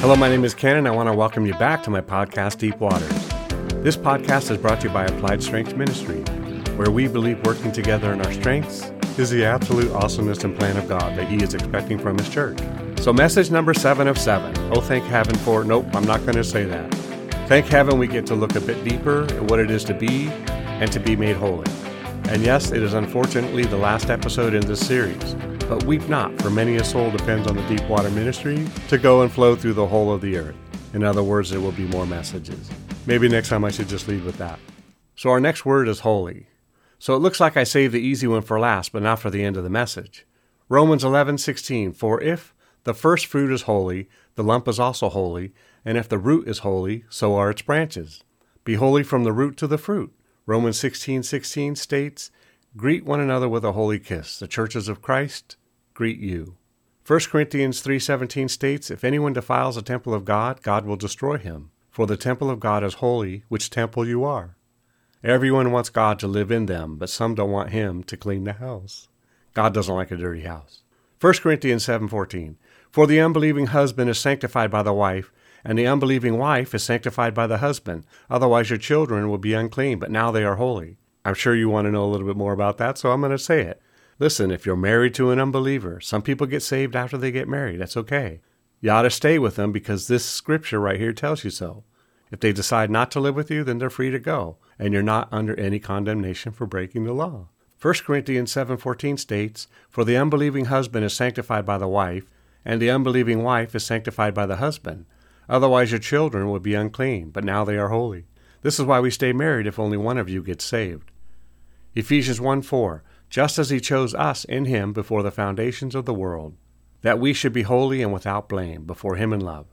Hello, my name is Ken, and I want to welcome you back to my podcast, Deep Waters. This podcast is brought to you by Applied Strength Ministry, where we believe working together in our strengths is the absolute awesomeness and plan of God that He is expecting from His church. So, message number seven of seven. Oh, thank heaven for, nope, I'm not going to say that. Thank heaven we get to look a bit deeper at what it is to be and to be made holy. And yes, it is unfortunately the last episode in this series. But weep not, for many a soul depends on the deep water ministry to go and flow through the whole of the earth. In other words, there will be more messages. Maybe next time I should just lead with that. So our next word is holy. So it looks like I saved the easy one for last, but not for the end of the message. Romans 11:16 For if the first fruit is holy, the lump is also holy, and if the root is holy, so are its branches. Be holy from the root to the fruit. Romans 16:16 states, Greet one another with a holy kiss. The churches of Christ greet you. 1 Corinthians 3:17 states, If anyone defiles the temple of God, God will destroy him, for the temple of God is holy, which temple you are. Everyone wants God to live in them, but some don't want him to clean the house. God doesn't like a dirty house. 1 Corinthians 7:14 For the unbelieving husband is sanctified by the wife, and the unbelieving wife is sanctified by the husband. Otherwise your children will be unclean, but now they are holy. I'm sure you want to know a little bit more about that, so I'm going to say it. Listen, if you're married to an unbeliever, some people get saved after they get married. That's okay. You ought to stay with them because this scripture right here tells you so. If they decide not to live with you, then they're free to go, and you're not under any condemnation for breaking the law. 1 Corinthians 7:14 states, "For the unbelieving husband is sanctified by the wife, and the unbelieving wife is sanctified by the husband. Otherwise your children would be unclean, but now they are holy." This is why we stay married if only one of you gets saved. Ephesians 1 4 Just as he chose us in him before the foundations of the world, that we should be holy and without blame before him in love.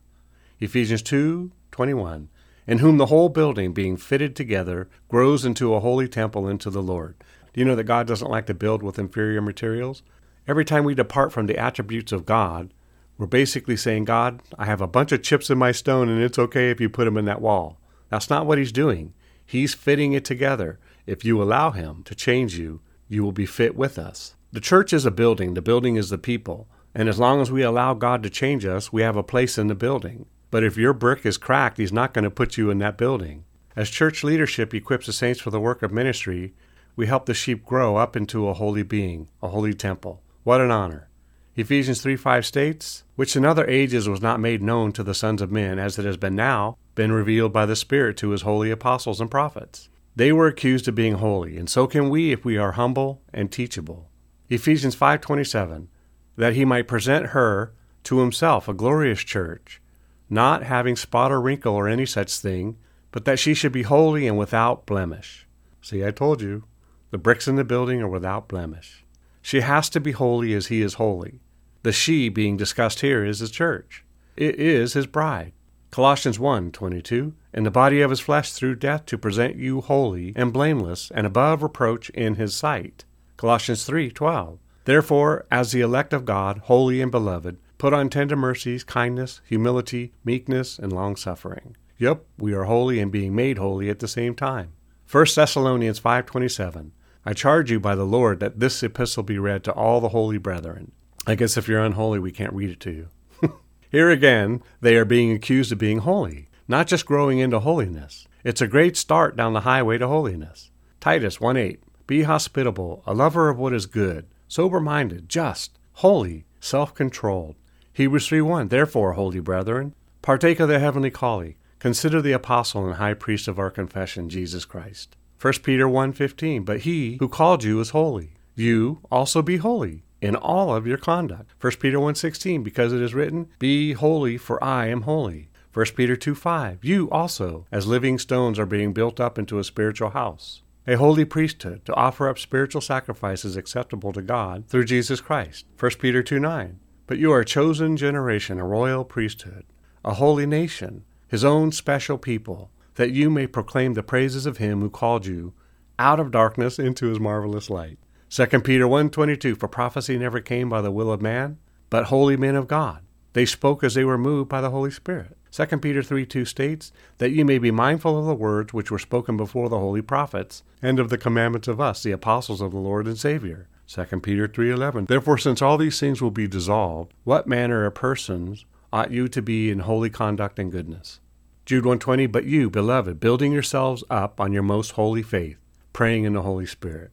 Ephesians 2 21 In whom the whole building, being fitted together, grows into a holy temple into the Lord. Do you know that God doesn't like to build with inferior materials? Every time we depart from the attributes of God, we're basically saying, God, I have a bunch of chips in my stone, and it's okay if you put them in that wall. That's not what he's doing. He's fitting it together. If you allow him to change you, you will be fit with us. The church is a building, the building is the people. And as long as we allow God to change us, we have a place in the building. But if your brick is cracked, he's not going to put you in that building. As church leadership equips the saints for the work of ministry, we help the sheep grow up into a holy being, a holy temple. What an honor. Ephesians 3 5 states, Which in other ages was not made known to the sons of men, as it has been now, been revealed by the Spirit to his holy apostles and prophets. They were accused of being holy, and so can we if we are humble and teachable. Ephesians 5:27 that he might present her to himself a glorious church, not having spot or wrinkle or any such thing, but that she should be holy and without blemish. See, I told you, the bricks in the building are without blemish. She has to be holy as he is holy. The she being discussed here is his church. It is his bride. Colossians 1:22 In the body of his flesh through death to present you holy and blameless and above reproach in his sight. Colossians 3:12 Therefore as the elect of God holy and beloved put on tender mercies kindness humility meekness and long-suffering. Yep, we are holy and being made holy at the same time. 1 Thessalonians 5:27 I charge you by the Lord that this epistle be read to all the holy brethren. I guess if you're unholy we can't read it to you. Here again, they are being accused of being holy, not just growing into holiness. It's a great start down the highway to holiness. Titus 1 8. Be hospitable, a lover of what is good, sober minded, just, holy, self controlled. Hebrews 3 1. Therefore, holy brethren, partake of the heavenly calling. Consider the apostle and high priest of our confession, Jesus Christ. 1 Peter 1 15. But he who called you is holy. You also be holy in all of your conduct. 1 Peter 1:16 because it is written, "Be holy for I am holy." 1 Peter 2:5 You also as living stones are being built up into a spiritual house, a holy priesthood to offer up spiritual sacrifices acceptable to God through Jesus Christ. 1 Peter 2:9 But you are a chosen generation, a royal priesthood, a holy nation, his own special people, that you may proclaim the praises of him who called you out of darkness into his marvelous light. 2 Peter 1:22 For prophecy never came by the will of man, but holy men of God. They spoke as they were moved by the Holy Spirit. 2 Peter 3:2 states that you may be mindful of the words which were spoken before the holy prophets, and of the commandments of us, the apostles of the Lord and Savior. 2 Peter 3:11 Therefore since all these things will be dissolved, what manner of persons ought you to be in holy conduct and goodness. Jude 120, But you, beloved, building yourselves up on your most holy faith, praying in the Holy Spirit.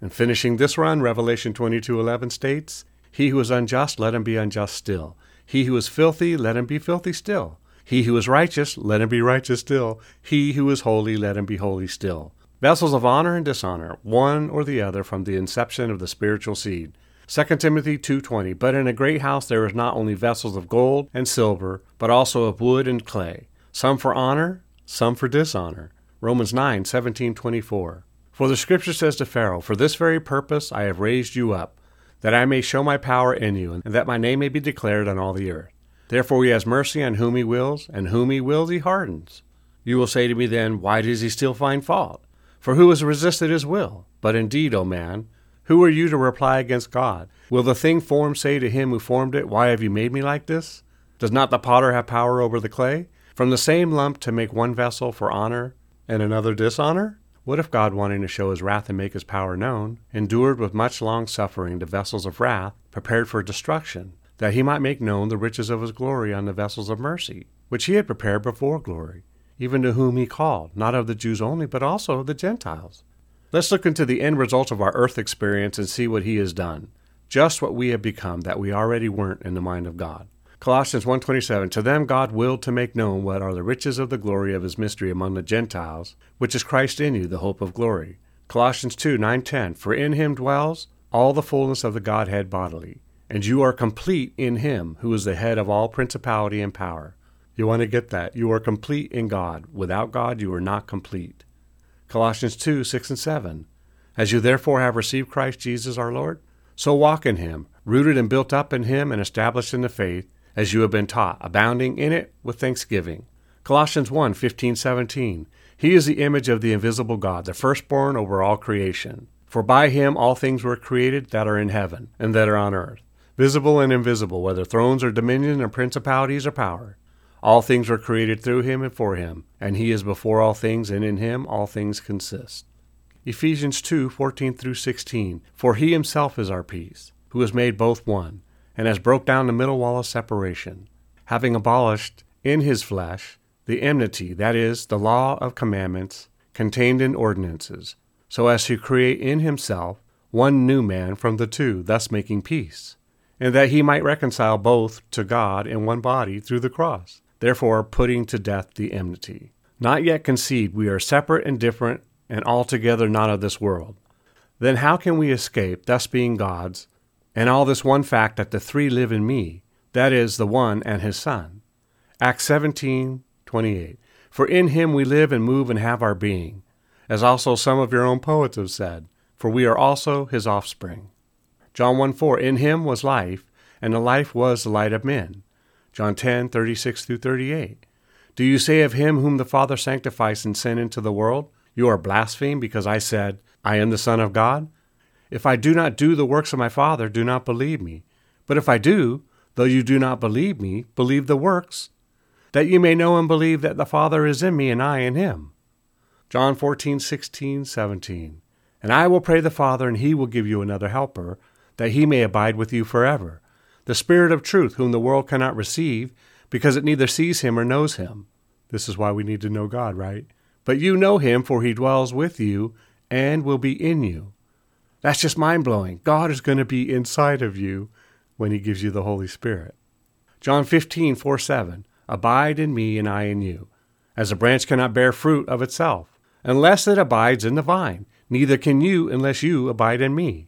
And finishing this run, Revelation 22:11 states, He who is unjust, let him be unjust still. He who is filthy, let him be filthy still. He who is righteous, let him be righteous still. He who is holy, let him be holy still. Vessels of honor and dishonor, one or the other from the inception of the spiritual seed. 2 Timothy 2:20 But in a great house there is not only vessels of gold and silver, but also of wood and clay, some for honor, some for dishonor. Romans 9:17-24 For the scripture says to Pharaoh, For this very purpose I have raised you up, that I may show my power in you, and that my name may be declared on all the earth. Therefore he has mercy on whom he wills, and whom he wills he hardens. You will say to me then, Why does he still find fault? For who has resisted his will? But indeed, O man, who are you to reply against God? Will the thing formed say to him who formed it, Why have you made me like this? Does not the potter have power over the clay? From the same lump to make one vessel for honor and another dishonor? What if God, wanting to show his wrath and make his power known, endured with much long suffering the vessels of wrath prepared for destruction, that he might make known the riches of his glory on the vessels of mercy, which he had prepared before glory, even to whom he called, not of the Jews only, but also of the Gentiles? Let's look into the end result of our earth experience and see what he has done. Just what we have become that we already weren't in the mind of God. Colossians 1:27 To them God willed to make known what are the riches of the glory of his mystery among the Gentiles, which is Christ in you, the hope of glory. Colossians 2:9-10 For in him dwells all the fullness of the Godhead bodily, and you are complete in him who is the head of all principality and power. You want to get that. You are complete in God. Without God, you are not complete. Colossians 2 6 and 7. As you therefore have received Christ Jesus our Lord, so walk in him, rooted and built up in him and established in the faith, as you have been taught, abounding in it with thanksgiving. Colossians 1 15 17. He is the image of the invisible God, the firstborn over all creation. For by him all things were created that are in heaven and that are on earth, visible and invisible, whether thrones or dominions or principalities or power. All things were created through him and for him, and he is before all things, and in him all things consist. Ephesians 2 14 through 16. For he himself is our peace, who has made both one, and has broke down the middle wall of separation, having abolished in his flesh the enmity, that is, the law of commandments contained in ordinances, so as to create in himself one new man from the two, thus making peace, and that he might reconcile both to God in one body through the cross therefore putting to death the enmity. Not yet conceived, we are separate and different, and altogether not of this world. Then how can we escape, thus being God's, and all this one fact that the three live in me, that is, the one and his Son? Acts 17 28. For in him we live and move and have our being, as also some of your own poets have said, for we are also his offspring. John 1 4. In him was life, and the life was the light of men. John 10, 36 through 38. Do you say of him whom the Father sanctifies and sent into the world, You are blasphemed because I said, I am the Son of God? If I do not do the works of my Father, do not believe me. But if I do, though you do not believe me, believe the works, that you may know and believe that the Father is in me and I in him. John 14, 16, 17. And I will pray the Father, and he will give you another helper, that he may abide with you forever the Spirit of truth, whom the world cannot receive, because it neither sees him or knows him. This is why we need to know God, right? But you know him, for he dwells with you and will be in you. That's just mind blowing. God is going to be inside of you when he gives you the Holy Spirit. John 15, 4 7. Abide in me, and I in you. As a branch cannot bear fruit of itself, unless it abides in the vine, neither can you unless you abide in me.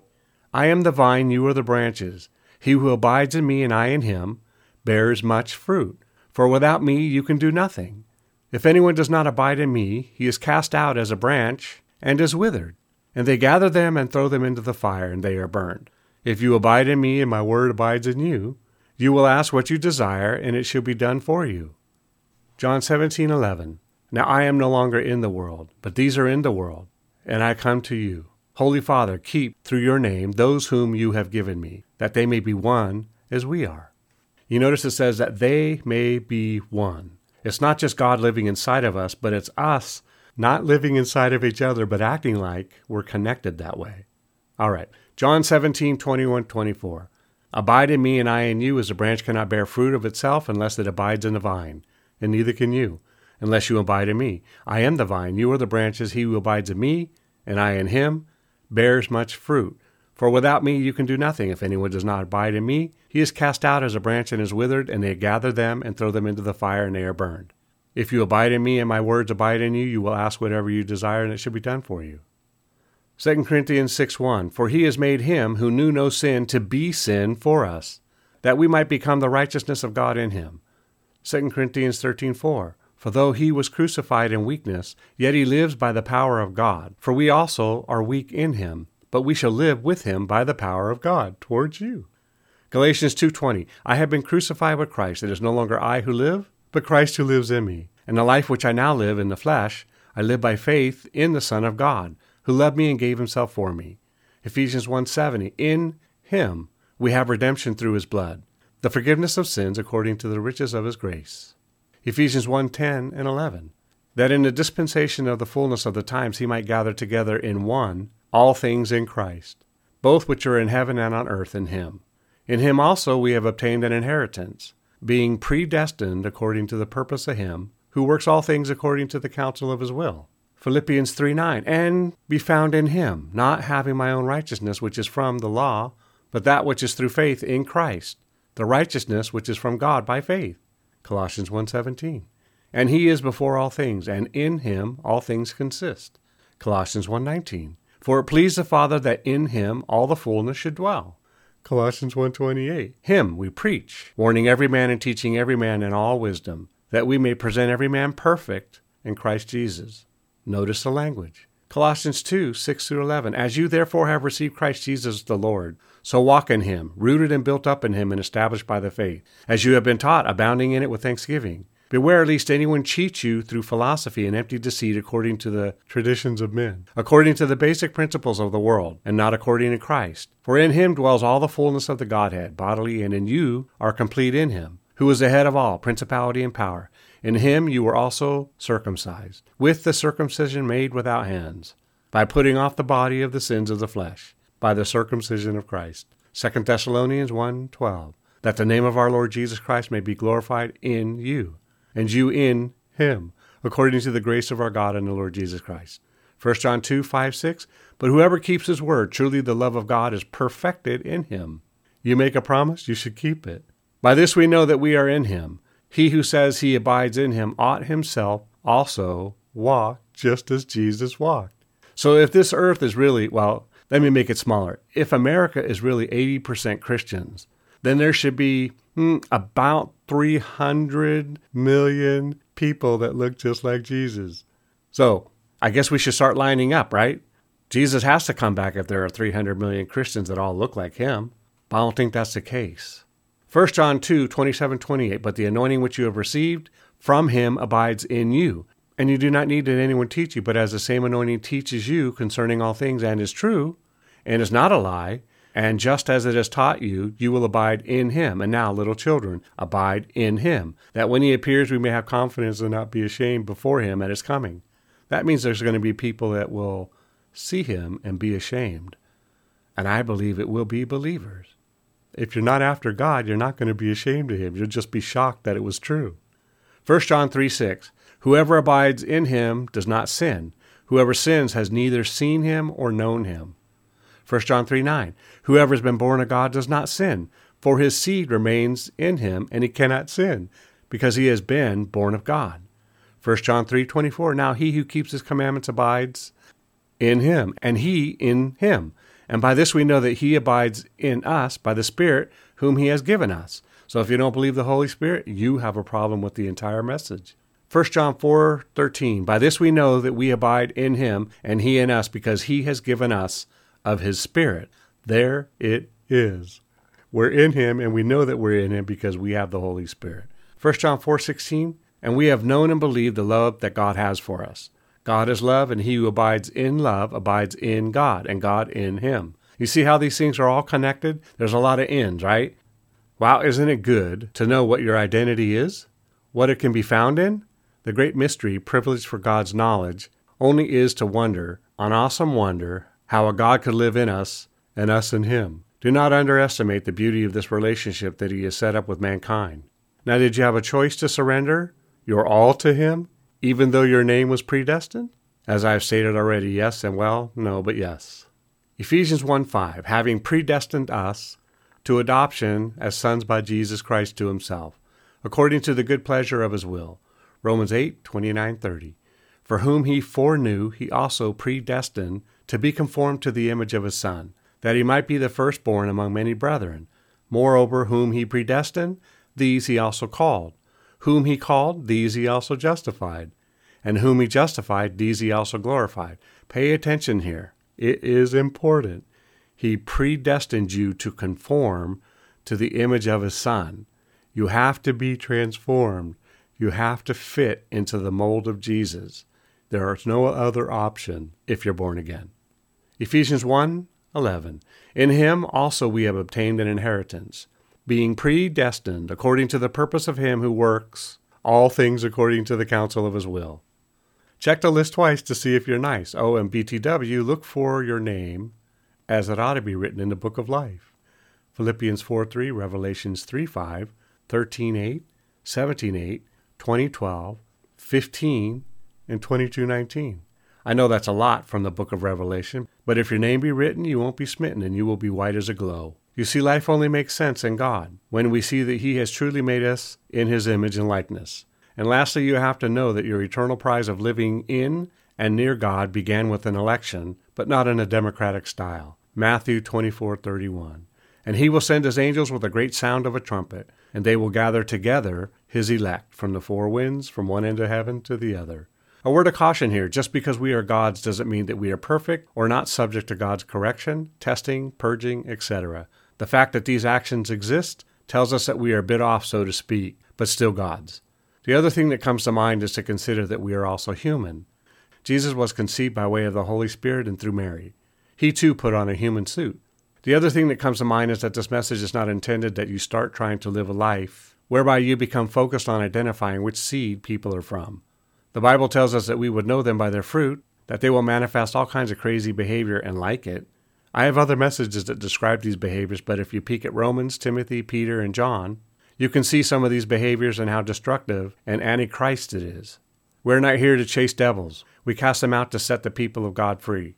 I am the vine, you are the branches. He who abides in me and I in him bears much fruit, for without me you can do nothing. If anyone does not abide in me, he is cast out as a branch and is withered. And they gather them and throw them into the fire, and they are burned. If you abide in me and my word abides in you, you will ask what you desire, and it shall be done for you. John 17:11 Now I am no longer in the world, but these are in the world, and I come to you. Holy Father, keep through your name those whom you have given me, that they may be one as we are. You notice it says that they may be one. It's not just God living inside of us, but it's us not living inside of each other, but acting like we're connected that way. All right, John 17, 21, 24. Abide in me, and I in you, as a branch cannot bear fruit of itself unless it abides in the vine, and neither can you, unless you abide in me. I am the vine, you are the branches. He who abides in me, and I in him, bears much fruit. For without me you can do nothing. If anyone does not abide in me, he is cast out as a branch and is withered, and they gather them and throw them into the fire, and they are burned. If you abide in me, and my words abide in you, you will ask whatever you desire, and it shall be done for you. 2 Corinthians 6 1 For he has made him who knew no sin to be sin for us, that we might become the righteousness of God in him. 2 Corinthians thirteen four For though he was crucified in weakness, yet he lives by the power of God. For we also are weak in him, but we shall live with him by the power of God towards you. Galatians 2:20 I have been crucified with Christ it is no longer I who live but Christ who lives in me and the life which I now live in the flesh I live by faith in the son of God who loved me and gave himself for me. Ephesians 1:70 In him we have redemption through his blood, the forgiveness of sins according to the riches of his grace. Ephesians 1:10 and 11 That in the dispensation of the fullness of the times he might gather together in one all things in Christ, both which are in heaven and on earth in him. In him also we have obtained an inheritance, being predestined according to the purpose of him who works all things according to the counsel of his will Philippians 3 9, and be found in him, not having my own righteousness which is from the law, but that which is through faith in Christ, the righteousness which is from God by faith. Colossians 1:17. And he is before all things, and in him all things consist. Colossians 1:19. For it pleased the Father that in him all the fullness should dwell. Colossians 1:28. Him we preach, warning every man and teaching every man in all wisdom, that we may present every man perfect in Christ Jesus. Notice the language. Colossians 2 6 through 11. As you therefore have received Christ Jesus the Lord, so walk in him, rooted and built up in him and established by the faith, as you have been taught, abounding in it with thanksgiving. Beware lest anyone cheat you through philosophy and empty deceit according to the traditions of men, according to the basic principles of the world, and not according to Christ. For in him dwells all the fullness of the Godhead bodily, and in you are complete in him, who is the head of all principality and power. In him you were also circumcised, with the circumcision made without hands, by putting off the body of the sins of the flesh, by the circumcision of Christ. 2 Thessalonians 1:12. That the name of our Lord Jesus Christ may be glorified in you, and you in him, according to the grace of our God and the Lord Jesus Christ. 1 John 2, 5, 6. But whoever keeps his word, truly the love of God is perfected in him. You make a promise, you should keep it. By this we know that we are in him. He who says he abides in him ought himself also walk just as Jesus walked. So if this earth is really, well, let me make it smaller. If America is really 80% Christians, then there should be hmm, about 300 million people that look just like Jesus. So I guess we should start lining up, right? Jesus has to come back if there are 300 million Christians that all look like him. But I don't think that's the case. 1 John 2 27 28. But the anointing which you have received from him abides in you. And you do not need that anyone teach you, but as the same anointing teaches you concerning all things and is true, and is not a lie, and just as it has taught you, you will abide in him. And now, little children, abide in him, that when he appears, we may have confidence and not be ashamed before him at his coming. That means there's going to be people that will see him and be ashamed. And I believe it will be believers. If you're not after God, you're not going to be ashamed of him. You'll just be shocked that it was true. 1 John 3 6. Whoever abides in him does not sin. Whoever sins has neither seen him or known him. 1 John 3 9. Whoever has been born of God does not sin, for his seed remains in him, and he cannot sin, because he has been born of God. 1 John 3 24. Now he who keeps his commandments abides in him, and he in him. And by this we know that he abides in us by the Spirit whom he has given us. So if you don't believe the Holy Spirit, you have a problem with the entire message. 1 John 4:13 By this we know that we abide in him and he in us because he has given us of his spirit. There it is. We're in him and we know that we're in him because we have the Holy Spirit. 1 John 4:16 And we have known and believed the love that God has for us. God is love, and he who abides in love abides in God, and God in him. You see how these things are all connected? There's a lot of ends, right? Wow, isn't it good to know what your identity is? What it can be found in? The great mystery, privileged for God's knowledge, only is to wonder, an awesome wonder, how a God could live in us and us in him. Do not underestimate the beauty of this relationship that He has set up with mankind. Now, did you have a choice to surrender your all to Him, even though your name was predestined? As I have stated already, yes and well, no, but yes. Ephesians 1 5, having predestined us to adoption as sons by Jesus Christ to Himself, according to the good pleasure of His will. Romans 8 29 30. For whom He foreknew, He also predestined to be conformed to the image of His Son that he might be the firstborn among many brethren. Moreover, whom he predestined, these he also called. Whom he called, these he also justified. And whom he justified, these he also glorified. Pay attention here. It is important. He predestined you to conform to the image of his Son. You have to be transformed. You have to fit into the mold of Jesus. There is no other option if you're born again. Ephesians 1 11. In him also we have obtained an inheritance, being predestined according to the purpose of him who works all things according to the counsel of his will. Check the list twice to see if you're nice. Oh, and BTW, look for your name as it ought to be written in the book of life. Philippians 4 3, Revelations 3 5, 13 8, 17 8, 20 12, 15, and 22 19. I know that's a lot from the book of Revelation, but if your name be written, you won't be smitten, and you will be white as a glow. You see, life only makes sense in God when we see that He has truly made us in His image and likeness. And lastly, you have to know that your eternal prize of living in and near God began with an election, but not in a democratic style. Matthew 24:31. And he will send his angels with a great sound of a trumpet, and they will gather together his elect from the four winds, from one end of heaven to the other. A word of caution here just because we are God's doesn't mean that we are perfect or not subject to God's correction, testing, purging, etc. The fact that these actions exist tells us that we are bit off, so to speak, but still God's. The other thing that comes to mind is to consider that we are also human. Jesus was conceived by way of the Holy Spirit and through Mary. He too put on a human suit. The other thing that comes to mind is that this message is not intended that you start trying to live a life whereby you become focused on identifying which seed people are from. The Bible tells us that we would know them by their fruit, that they will manifest all kinds of crazy behavior and like it. I have other messages that describe these behaviors, but if you peek at Romans, Timothy, Peter, and John, you can see some of these behaviors and how destructive and antichrist it is. We're not here to chase devils. We cast them out to set the people of God free.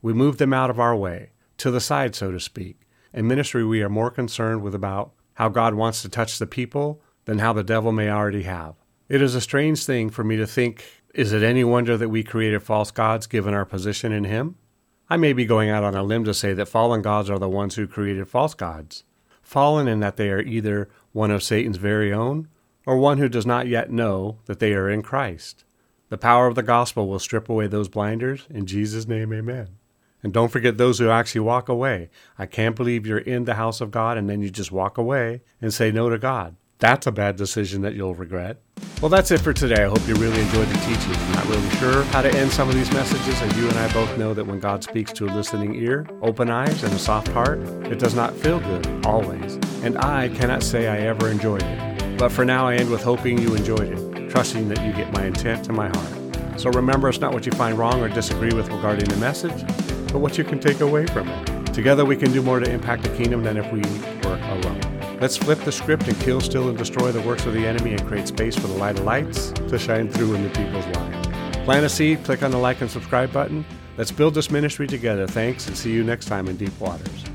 We move them out of our way, to the side, so to speak. In ministry, we are more concerned with about how God wants to touch the people than how the devil may already have. It is a strange thing for me to think is it any wonder that we created false gods given our position in Him? I may be going out on a limb to say that fallen gods are the ones who created false gods. Fallen in that they are either one of Satan's very own or one who does not yet know that they are in Christ. The power of the gospel will strip away those blinders. In Jesus' name, amen. And don't forget those who actually walk away. I can't believe you're in the house of God and then you just walk away and say no to God. That's a bad decision that you'll regret. Well, that's it for today. I hope you really enjoyed the teaching. I'm not really sure how to end some of these messages, and you and I both know that when God speaks to a listening ear, open eyes, and a soft heart, it does not feel good, always. And I cannot say I ever enjoyed it. But for now, I end with hoping you enjoyed it, trusting that you get my intent to my heart. So remember, it's not what you find wrong or disagree with regarding the message, but what you can take away from it. Together, we can do more to impact the kingdom than if we were alone. Let's flip the script and kill, steal, and destroy the works of the enemy and create space for the light of lights to shine through in the people's lives. Plant a seed, click on the like and subscribe button. Let's build this ministry together. Thanks, and see you next time in Deep Waters.